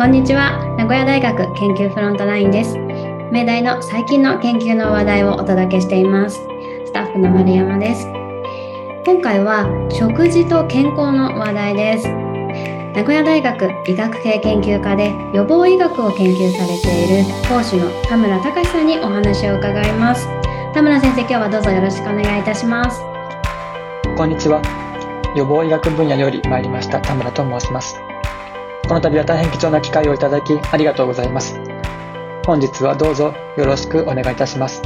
こんにちは。名古屋大学研究フロントラインです。明大の最近の研究の話題をお届けしています。スタッフの丸山です。今回は食事と健康の話題です。名古屋大学医学系研究科で予防医学を研究されている講師の田村隆さんにお話を伺います。田村先生今日はどうぞよろしくお願いいたします。こんにちは。予防医学分野より参りました田村と申します。この度は大変貴重な機会をいただきありがとうございます。本日はどうぞよろしくお願いいたします。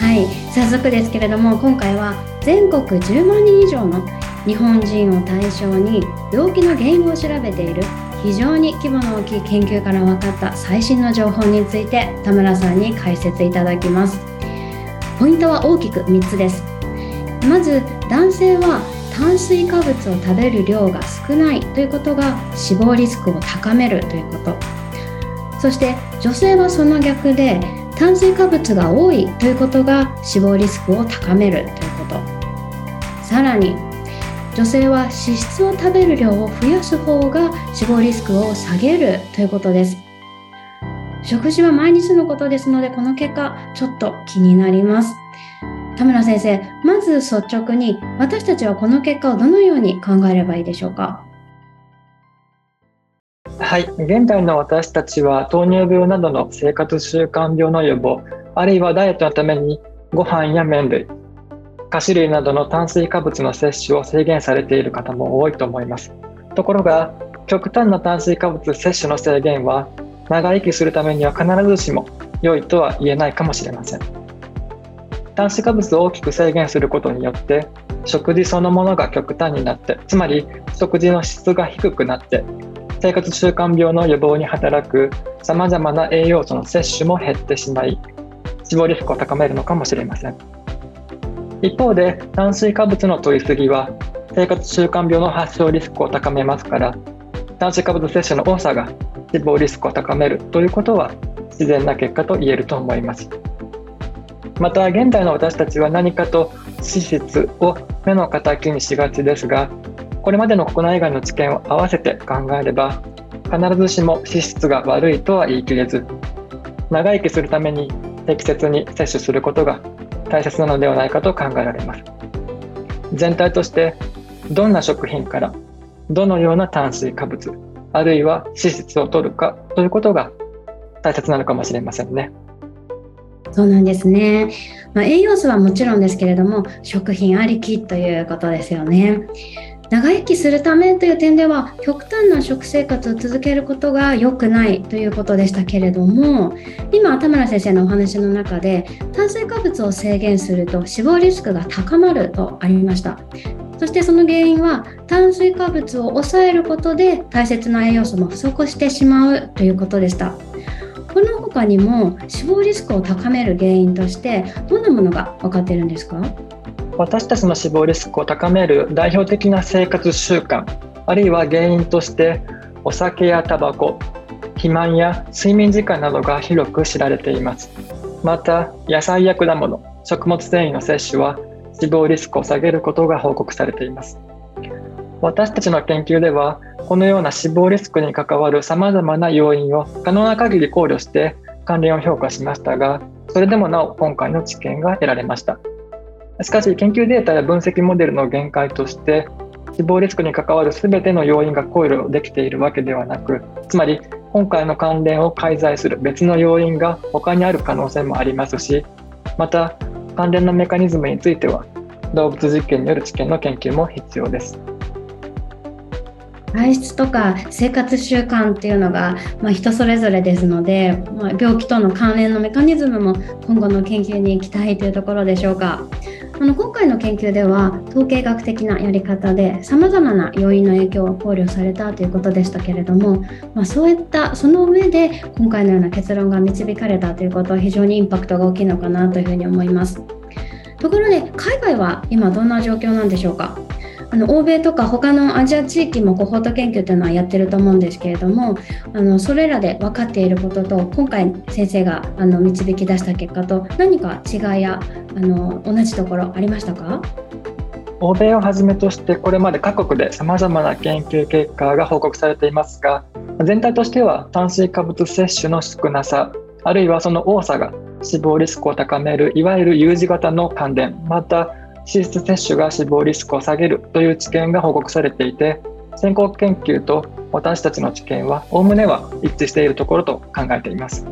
はい、早速ですけれども今回は全国10万人以上の日本人を対象に病気の原因を調べている非常に規模の大きい研究から分かった最新の情報について田村さんに解説いただきますポイントは大きく3つですまず男性は炭水化物を食べる量が少ないということが死亡リスクを高めるということ。そして女性はその逆で炭水化物が多いということが死亡リスクを高めるということ。さらに女性は脂質を食べる量を増やす方が死亡リスクを下げるということです。食事は毎日のことですのでこの結果ちょっと気になります。田村先生まず率直に私たちはこの結果をどのように考えればいいでしょうか？はい。現代の私たちは糖尿病などの生活習慣病の予防あるいはダイエットのためにご飯や麺類菓子類などの炭水化物の摂取を制限されている方も多いと思います。ところが極端な炭水化物摂取の制限は長生きするためには必ずしも良いとは言えないかもしれません。炭水化物を大きく制限することによって食事そのものが極端になってつまり食事の質が低くなって生活習慣病の予防に働くさまざまな栄養素の摂取も減ってしまい死亡リスクを高めるのかもしれません一方で炭水化物の摂りすぎは生活習慣病の発症リスクを高めますから炭水化物摂取の多さが死亡リスクを高めるということは自然な結果と言えると思います。また現代の私たちは何かと脂質を目の敵にしがちですがこれまでの国内外の知見を合わせて考えれば必ずしも脂質が悪いとは言い切れず長生きするために適切に摂取することが大切なのではないかと考えられます全体としてどんな食品からどのような炭水化物あるいは脂質を取るかということが大切なのかもしれませんね。そうなんですね、まあ、栄養素はもちろんですけれども食品ありきということですよね。長生きするためという点では極端な食生活を続けることが良くないということでしたけれども今田村先生のお話の中で炭水化物を制限すると死亡リスクが高まるとありました。そしてその原因は炭水化物を抑えることで大切な栄養素も不足してしまうということでした。この他にも死亡リスクを高める原因としてどんなものが分かってるんですか？私たちの死亡リスクを高める代表的な生活習慣あるいは原因としてお酒やタバコ肥満や睡眠時間などが広く知られています。また野菜や果物食物繊維の摂取は死亡リスクを下げることが報告されています。私たちの研究ではこのような死亡リスクに関わるさまざまな要因を可能な限り考慮して関連を評価しましたがそれでもなお今回の知見が得られましたしかし研究データや分析モデルの限界として死亡リスクに関わる全ての要因が考慮できているわけではなくつまり今回の関連を介在する別の要因が他にある可能性もありますしまた関連のメカニズムについては動物実験による知見の研究も必要です。体質とか生活習慣っていうのが、まあ、人それぞれですので、まあ、病気との関連のメカニズムも今後の研究に期待というところでしょうか。あの今回の研究では統計学的なやり方でさまざまな要因の影響を考慮されたということでしたけれども、まあ、そういったその上で今回のような結論が導かれたということは非常にインパクトが大きいのかなというふうに思います。ところで海外は今どんな状況なんでしょうか？あの欧米とか他のアジア地域もコホート研究というのはやってると思うんですけれどもあのそれらで分かっていることと今回先生があの導き出した結果と何か違いやあの同じところありましたか？欧米をはじめとしてこれまで各国でさまざまな研究結果が報告されていますが全体としては炭水化物摂取の少なさあるいはその多さが死亡リスクを高めるいわゆる U 字型の関連また脂質摂取が死亡リスクを下げるという知見が報告されていて先行研究と私たちの知見はおおむねは一致しているところと考えています。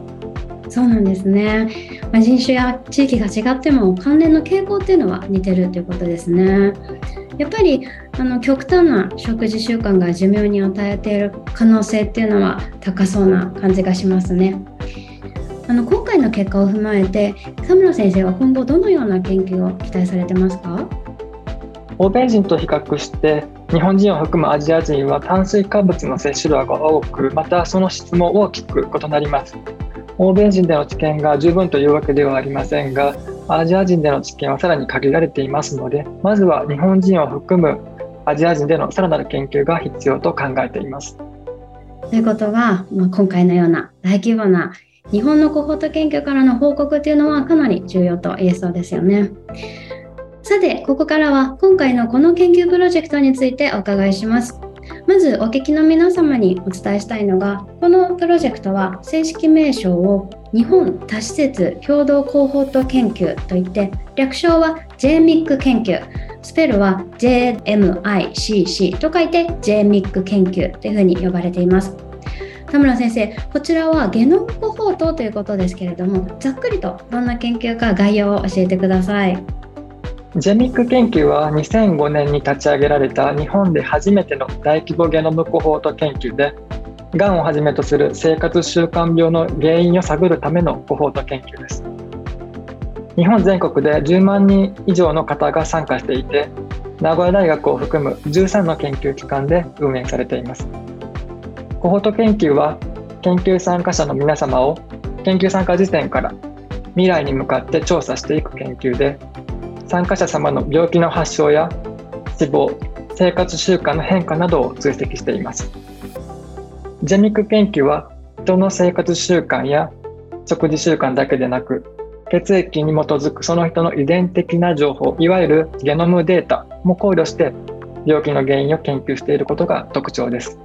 そうなんですね、ま、人種や地域が違っても関連の傾向っていうのは似てるということですね。やっぱりあの極端な食事習慣が寿命に与えている可能性っていうのは高そうな感じがしますね。あの今回の結果を踏まえて田村先生は今後どのような研究を期待されてますか？欧米人と比較して日本人を含むアジア人は炭水化物の摂取量が多くまたその質も大きく異なります。欧米人での知見が十分というわけではありませんがアジア人での知見はさらに限られていますのでまずは日本人を含むアジア人でのさらなる研究が必要と考えています。ということは、まあ、今回のような大規模な日本のコホート研究からの報告というのはかなり重要と言えそうですよね。さて、ここからは今回のこの研究プロジェクトについてお伺いします。まずお聞きの皆様にお伝えしたいのが、このプロジェクトは正式名称を日本多施設共同コホート研究といって、略称は JMIC 研究、スペルは JMICC と書いて JMIC 研究というふうに呼ばれています。田村先生こちらはゲノムコホートということですけれどもざっくりとどんな研究か概要を教えてください。ジェミック研究は2005年に立ち上げられた日本で初めての大規模ゲノムコホート研究でがんをはじめとする生活習慣病の原因を探るためのコホート研究です。日本全国で10万人以上の方が参加していて名古屋大学を含む13の研究機関で運営されています。コホート研究は研究参加者の皆様を研究参加時点から未来に向かって調査していく研究で参加者様の病気の発症や死亡生活習慣の変化などを追跡しています。ジェミック研究は人の生活習慣や食事習慣だけでなく血液に基づくその人の遺伝的な情報いわゆるゲノムデータも考慮して病気の原因を研究していることが特徴です。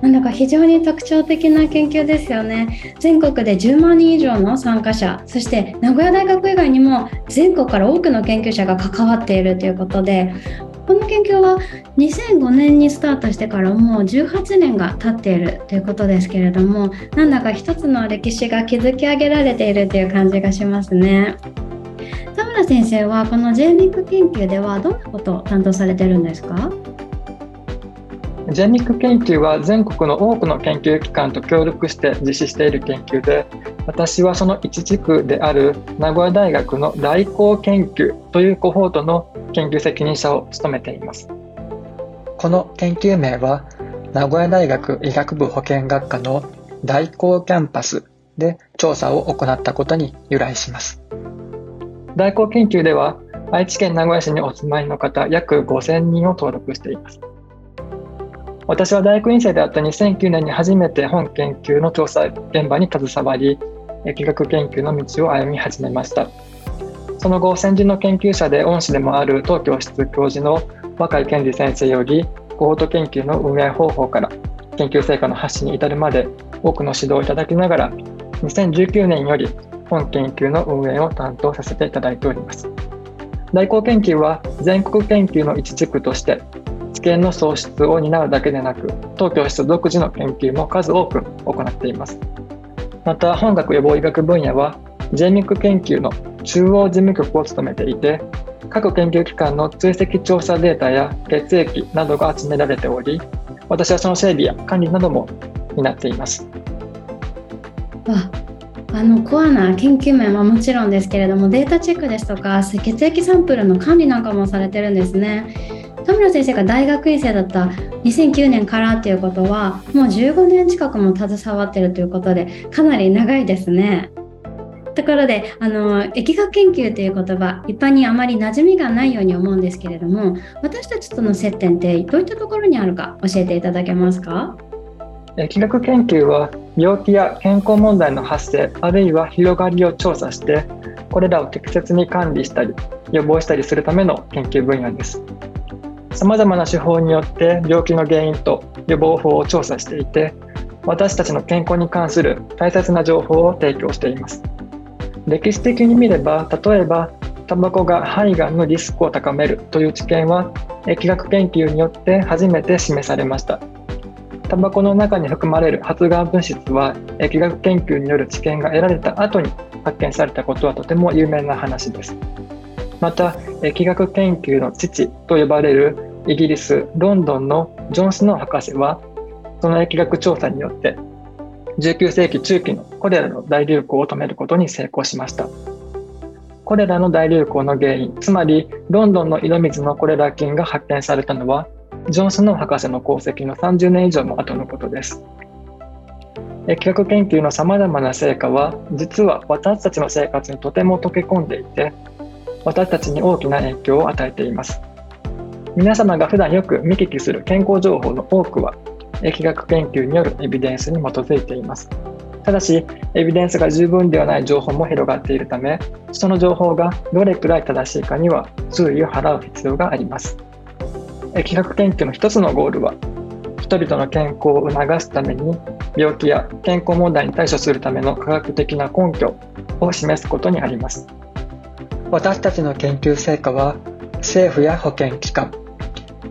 なんだか非常に特徴的な研究ですよね。全国で10万人以上の参加者、そして名古屋大学以外にも全国から多くの研究者が関わっているということで、この研究は2005年にスタートしてからもう18年が経っているということですけれども、なんだか一つの歴史が築き上げられているという感じがしますね。田村先生はこの j ミック研究ではどんなことを担当されてるんですか？ジェニック研究は全国の多くの研究機関と協力して実施している研究で私はその一地区である名古屋大学の大工研究というコホートの研究責任者を務めています。この研究名は名古屋大学医学部保健学科の大工キャンパスで調査を行ったことに由来します。大工研究では愛知県名古屋市にお住まいの方約5000人を登録しています私は大学院生であった2009年に初めて本研究の調査現場に携わり疫学研究の道を歩み始めました。その後先人の研究者で恩師でもある東京室教授の若井健二先生よりコート研究の運営方法から研究成果の発信に至るまで多くの指導をいただきながら2019年より本研究の運営を担当させていただいております。大工研究は全国研究の一地区として知見の創出を担うだけでなく当教室独自の研究も数多く行っています。また本学予防医学分野は JMIC 研究の中央事務局を務めていて各研究機関の追跡調査データや血液などが集められており私はその整備や管理なども担っています。ああのコアな研究面はもちろんですけれどもデータチェックですとか血液サンプルの管理なんかもされてるんですね。田村先生が大学院生だった2009年からっていうことはもう15年近くも携わってるということでかなり長いですね。ところであの疫学研究という言葉一般にあまり馴染みがないように思うんですけれども私たちとの接点ってどういったところにあるか教えていただけますか？疫学研究は病気や健康問題の発生あるいは広がりを調査してこれらを適切に管理したり予防したりするための研究分野ですさまざまな手法によって病気の原因と予防法を調査していて私たちの健康に関する大切な情報を提供しています。歴史的に見れば例えばタバコが肺がんのリスクを高めるという知見は疫学研究によって初めて示されました。タバコの中に含まれる発がん物質は疫学研究による知見が得られた後に発見されたことはとても有名な話です。また疫学研究の父と呼ばれるイギリス・ロンドンのジョン・スノー博士はその疫学調査によって19世紀中期のコレラの大流行を止めることに成功しました。コレラの大流行の原因つまりロンドンの井戸水のコレラ菌が発見されたのはジョン・スノー博士の功績の30年以上も後のことです。疫学研究のさまざまな成果は実は私たちの生活にとても溶け込んでいて私たちに大きな影響を与えています。皆様が普段よく見聞きする健康情報の多くは疫学研究によるエビデンスに基づいています。ただしエビデンスが十分ではない情報も広がっているためその情報がどれくらい正しいかには注意を払う必要があります。疫学研究の一つのゴールは人々の健康を促すために病気や健康問題に対処するための科学的な根拠を示すことにあります。私たちの研究成果は政府や保健機関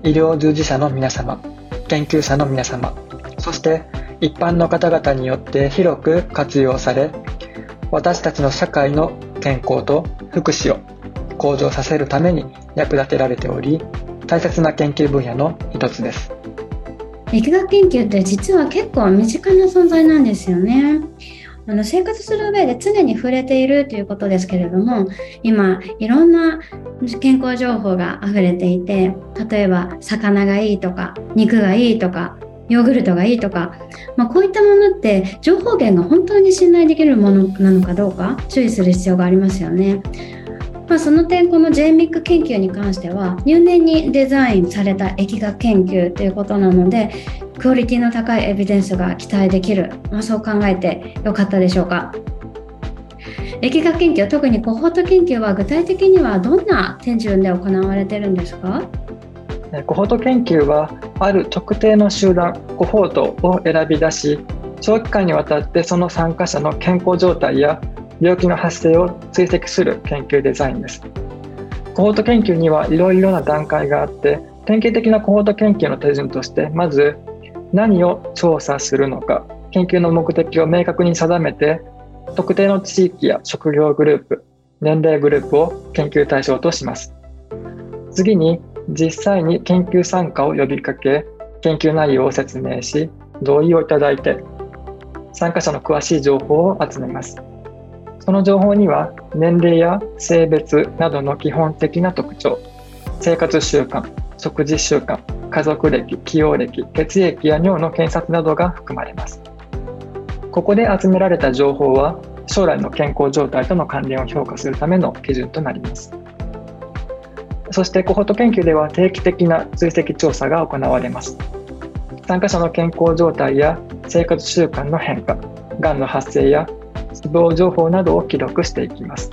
医療従事者の皆様研究者の皆様そして一般の方々によって広く活用され私たちの社会の健康と福祉を向上させるために役立てられており大切な研究分野の一つです。疫学研究って実は結構身近な存在なんですよね。あの生活する上で常に触れているということですけれども今いろんな健康情報が溢れていて例えば魚がいいとか肉がいいとかヨーグルトがいいとか、まあ、こういったものって情報源が本当に信頼できるものなのかどうか注意する必要がありますよね。まあ、その点この JMIC 研究に関しては入念にデザインされた疫学研究ということなのでクオリティの高いエビデンスが期待できる、まあ、そう考えてよかったでしょうか。疫学研究特にコホート研究は具体的にはどんな手順で行われてるんですか？コホート研究はある特定の集団コホートを選び出し長期間にわたってその参加者の健康状態や病気の発生を追跡する研究デザインです。コホート研究にはいろいろな段階があって典型的なコホート研究の手順としてまず何を調査するのか研究の目的を明確に定めて特定の地域や職業グループ年齢グループを研究対象とします。次に実際に研究参加を呼びかけ研究内容を説明し同意をいただいて参加者の詳しい情報を集めます。その情報には年齢や性別などの基本的な特徴生活習慣食事習慣家族歴起用歴血液や尿の検察などが含まれます。ここで集められた情報は将来の健康状態との関連を評価するための基準となります。そしてコホート研究では定期的な追跡調査が行われます。参加者の健康状態や生活習慣の変化がんの発生や死亡情報などを記録していきます。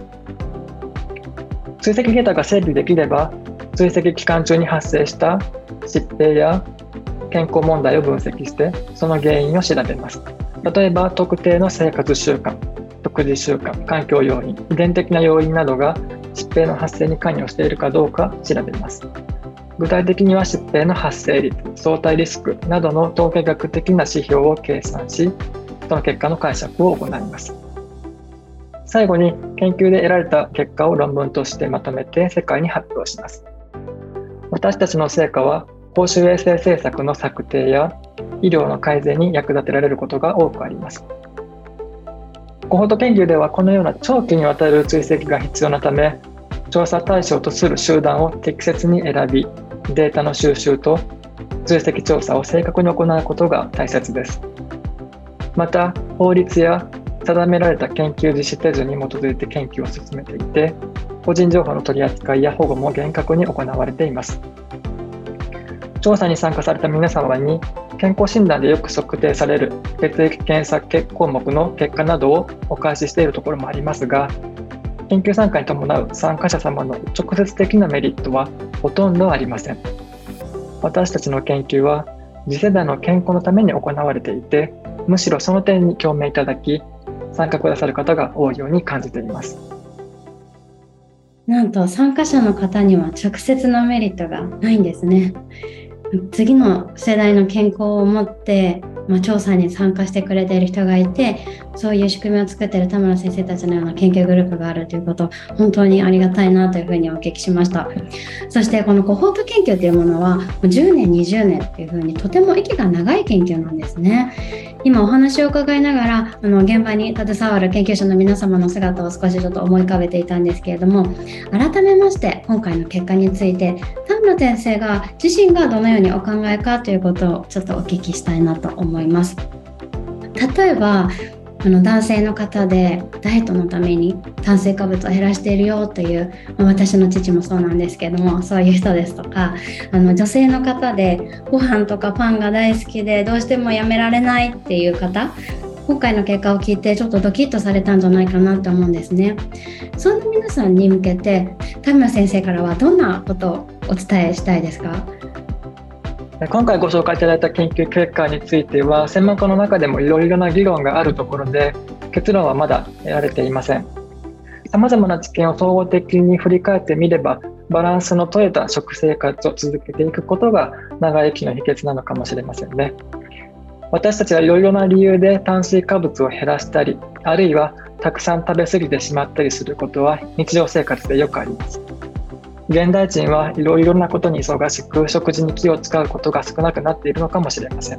追跡データが整理できれば、追跡期間中に発生した疾病や健康問題を分析して、その原因を調べます。例えば、特定の生活習慣、食事習慣、環境要因、遺伝的な要因などが疾病の発生に関与しているかどうか調べます。具体的には疾病の発生率、相対リスクなどの統計学的な指標を計算し、その結果の解釈を行います。最後に研究で得られた結果を論文としてまとめて世界に発表します。私たちの成果は公衆衛生政策の策定や医療の改善に役立てられることが多くあります。コホート研究ではこのような長期にわたる追跡が必要なため調査対象とする集団を適切に選びデータの収集と追跡調査を正確に行うことが大切です。また法律や定められた研究実施手順に基づいて研究を進めていて個人情報の取り扱いや保護も厳格に行われています。調査に参加された皆様に健康診断でよく測定される血液検査項目の結果などをお返ししているところもありますが研究参加に伴う参加者様の直接的なメリットはほとんどありません。私たちの研究は次世代の健康のために行われていてむしろその点に共鳴いただき参加くださる方が多いように感じています。なんと参加者の方には直接のメリットがないんですね。次の世代の健康を持って、まあ、調査に参加してくれている人がいてそういう仕組みを作っている田村先生たちのような研究グループがあるということ本当にありがたいなというふうにお聞きしました。そしてこのコホープ研究というものは10年20年っていうふうにとても息が長い研究なんですね。今お話を伺いながらあの現場に携わる研究者の皆様の姿を少しちょっと思い浮かべていたんですけれども改めまして今回の結果について村先生が自身がどのようにお考えかということをちょっとお聞きしたいなと思います。例えばあの男性の方でダイエットのために炭水化物を減らしているよという、まあ、私の父もそうなんですけどもそういう人ですとかあの女性の方でご飯とかパンが大好きでどうしてもやめられないっていう方今回の結果を聞いてちょっとドキッとされたんじゃないかなと思うんですね。そんな皆さんに向けて田村先生からはどんなことをお伝えしたいですか？今回ご紹介いただいた研究結果については専門家の中でもいろいろな議論があるところで結論はまだ得られていません。さまざまな知見を総合的に振り返ってみればバランスの取れた食生活を続けていくことが長生きの秘訣なのかもしれませんね。私たちはいろいろな理由で炭水化物を減らしたりあるいはたくさん食べ過ぎてしまったりすることは日常生活でよくあります。現代人はいろいろなことに忙しく食事に気を使うことが少なくなっているのかもしれません。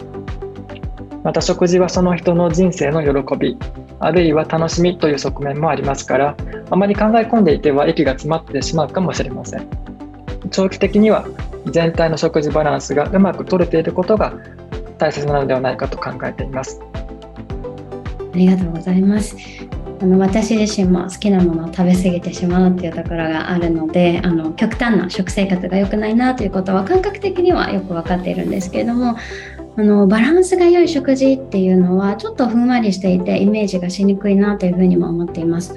また食事はその人の人生の喜びあるいは楽しみという側面もありますからあまり考え込んでいては息が詰まってしまうかもしれません。長期的には全体の食事バランスがうまく取れていることが大切なのではないかと考えています。ありがとうございます。あの私自身も好きなものを食べ過ぎてしまうっていうところがあるのであの極端な食生活が良くないなということは感覚的にはよく分かっているんですけれどもあのバランスが良い食事っていうのはちょっとふんわりしていてイメージがしにくいなというふうにも思っています。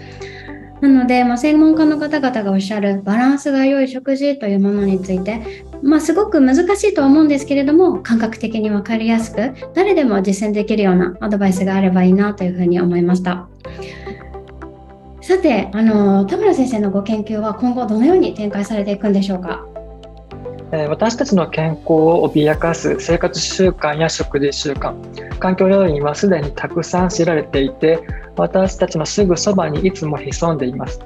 なので、まあ、専門家の方々がおっしゃるバランスが良い食事というものについて、まあ、すごく難しいとは思うんですけれども感覚的に分かりやすく誰でも実践できるようなアドバイスがあればいいなというふうに思いました。さてあの田村先生のご研究は今後どのように展開されていくんでしょうか？私たちの健康を脅かす生活習慣や食事習慣環境要因はすでにたくさん知られていて私たちのすぐそばにいつも潜んでいます。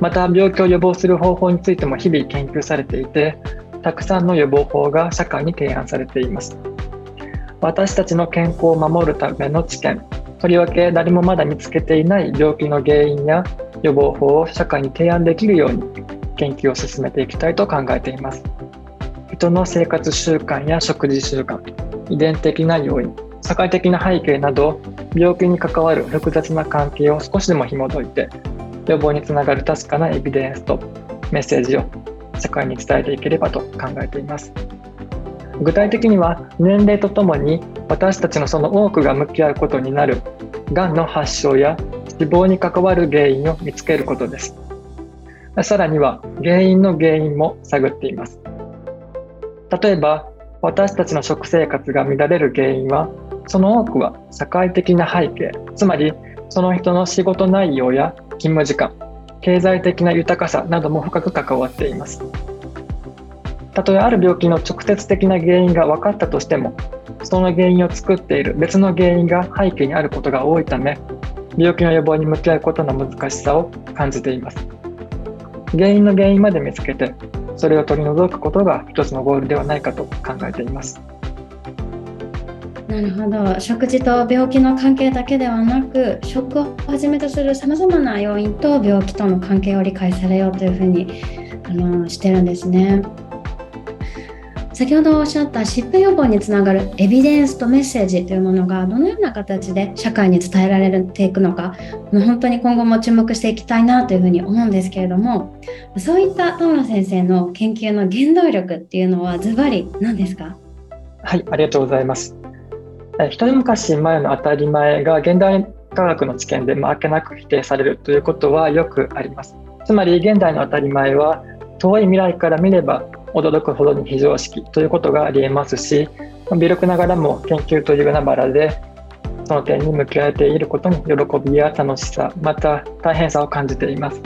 また病気を予防する方法についても日々研究されていてたくさんの予防法が社会に提案されています。私たちの健康を守るための知見とりわけ誰もまだ見つけていない病気の原因や予防法を社会に提案できるように研究を進めていきたいと考えています。人の生活習慣や食事習慣遺伝的な要因社会的な背景など病気に関わる複雑な関係を少しでも紐解いて予防につながる確かなエビデンスとメッセージを社会に伝えていければと考えています。具体的には年齢とともに私たちのその多くが向き合うことになるがんの発症や死亡に関わる原因を見つけることです。さらには原因の原因も探っています。例えば私たちの食生活が乱れる原因はその多くは社会的な背景つまりその人の仕事内容や勤務時間経済的な豊かさなども深く関わっていますたとえある病気の直接的な原因が分かったとしてもその原因を作っている別の原因が背景にあることが多いため病気の予防に向き合うことの難しさを感じています。原因の原因まで見つけてそれを取り除くことが一つのゴールではないかと考えています。なるほど。食事と病気の関係だけではなく食をはじめとするさまざまな要因と病気との関係を理解されようというふうにあのしてるんですね。先ほどおっしゃった疾病予防につながるエビデンスとメッセージというものがどのような形で社会に伝えられていくのかもう本当に今後も注目していきたいなというふうに思うんですけれどもそういった田村先生の研究の原動力っていうのはズバリ何ですか？はいありがとうございます。一昔前の当たり前が現代科学の知見で負けなく否定されるということはよくあります。つまり現代の当たり前は遠い未来から見れば驚くほどに非常識ということがありえますし微力ながらも研究という名バラでその点に向き合えていることに喜びや楽しさまた大変さを感じています。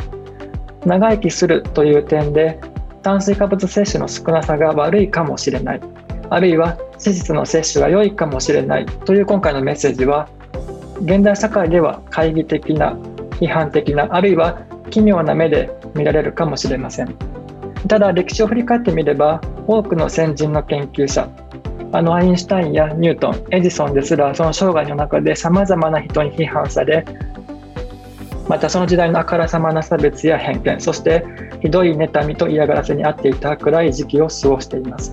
長生きするという点で炭水化物摂取の少なさが悪いかもしれない。あるいは施設の摂取が良いかもしれないという今回のメッセージは現代社会では懐疑的な批判的なあるいは奇妙な目で見られるかもしれません。ただ歴史を振り返ってみれば多くの先人の研究者あのアインシュタインやニュートンエジソンですらその生涯の中でさまざまな人に批判されまたその時代のあからさまな差別や偏見そしてひどい妬みと嫌がらせに遭っていた暗い時期を過ごしています。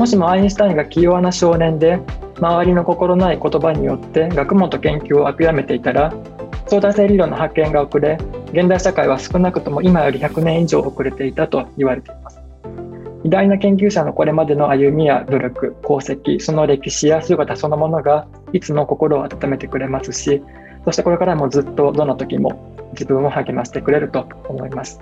もしもアインシュタインが器用な少年で周りの心ない言葉によって学問と研究を諦めていたら相対性理論の発見が遅れ現代社会は少なくとも今より100年以上遅れていたと言われています偉大な研究者のこれまでの歩みや努力功績その歴史や姿そのものがいつも心を温めてくれますしそしてこれからもずっとどの時も自分を励ましてくれると思います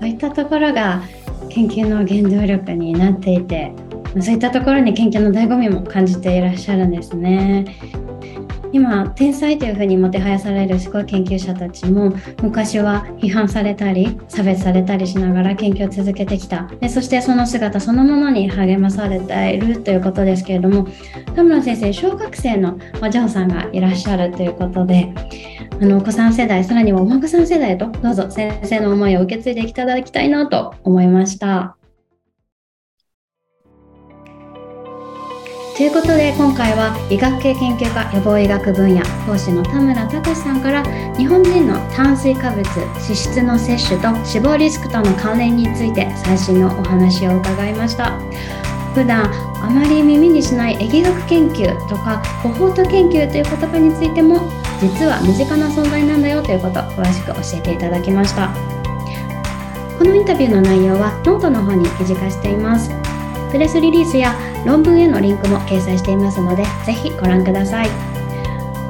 そういったところが研究の原動力になっていてそういったところに研究の醍醐味も感じていらっしゃるんですね。今天才というふうにもてはやされるすごい研究者たちも昔は批判されたり差別されたりしながら研究を続けてきたでそしてその姿そのものに励まされているということですけれども田村先生小学生のお嬢さんがいらっしゃるということであのお子さん世代さらにはお孫さん世代とどうぞ先生の思いを受け継いでいただきたいなと思いました。ということで今回は医学系研究科予防医学分野講師の田村隆さんから日本人の炭水化物脂質の摂取と死亡リスクとの関連について最新のお話を伺いました。普段あまり耳にしない疫学研究とかコホート研究という言葉についても実は身近な存在なんだよということ詳しく教えていただきました。このインタビューの内容はノートの方に記事化しています。プレスリリースや論文へのリンクも掲載していますのでぜひご覧ください。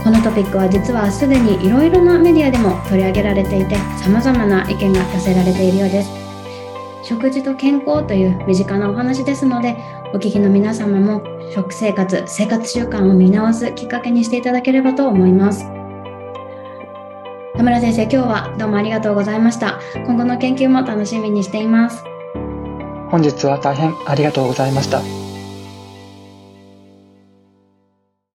このトピックは実はすでにいろいろなメディアでも取り上げられていて様々な意見が寄せられているようです。食事と健康という身近なお話ですのでお聞きの皆様も食生活生活習慣を見直すきっかけにしていただければと思います。田村先生今日はどうもありがとうございました。今後の研究も楽しみにしています。本日は大変ありがとうございました。